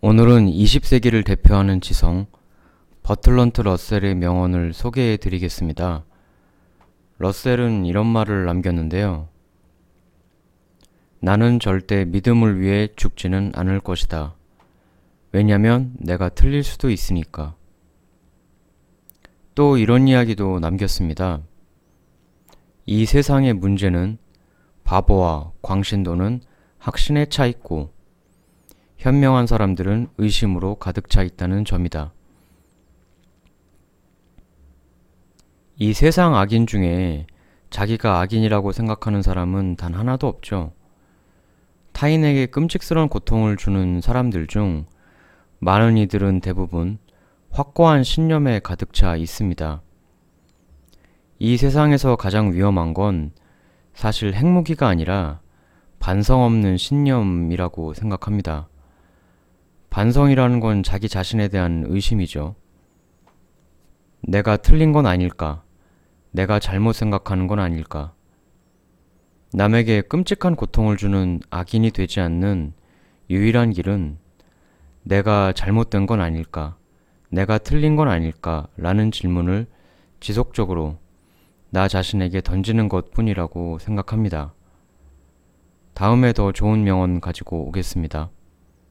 오늘은 20세기를 대표하는 지성 버틀런트 러셀의 명언을 소개해 드리겠습니다. 러셀은 이런 말을 남겼는데요. 나는 절대 믿음을 위해 죽지는 않을 것이다. 왜냐면 내가 틀릴 수도 있으니까. 또 이런 이야기도 남겼습니다. 이 세상의 문제는 바보와 광신도는 확신에 차 있고 현명한 사람들은 의심으로 가득 차 있다는 점이다. 이 세상 악인 중에 자기가 악인이라고 생각하는 사람은 단 하나도 없죠. 타인에게 끔찍스러운 고통을 주는 사람들 중 많은 이들은 대부분 확고한 신념에 가득 차 있습니다. 이 세상에서 가장 위험한 건 사실 핵무기가 아니라 반성 없는 신념이라고 생각합니다. 반성이라는 건 자기 자신에 대한 의심이죠. 내가 틀린 건 아닐까? 내가 잘못 생각하는 건 아닐까? 남에게 끔찍한 고통을 주는 악인이 되지 않는 유일한 길은 내가 잘못된 건 아닐까? 내가 틀린 건 아닐까? 라는 질문을 지속적으로 나 자신에게 던지는 것 뿐이라고 생각합니다. 다음에 더 좋은 명언 가지고 오겠습니다.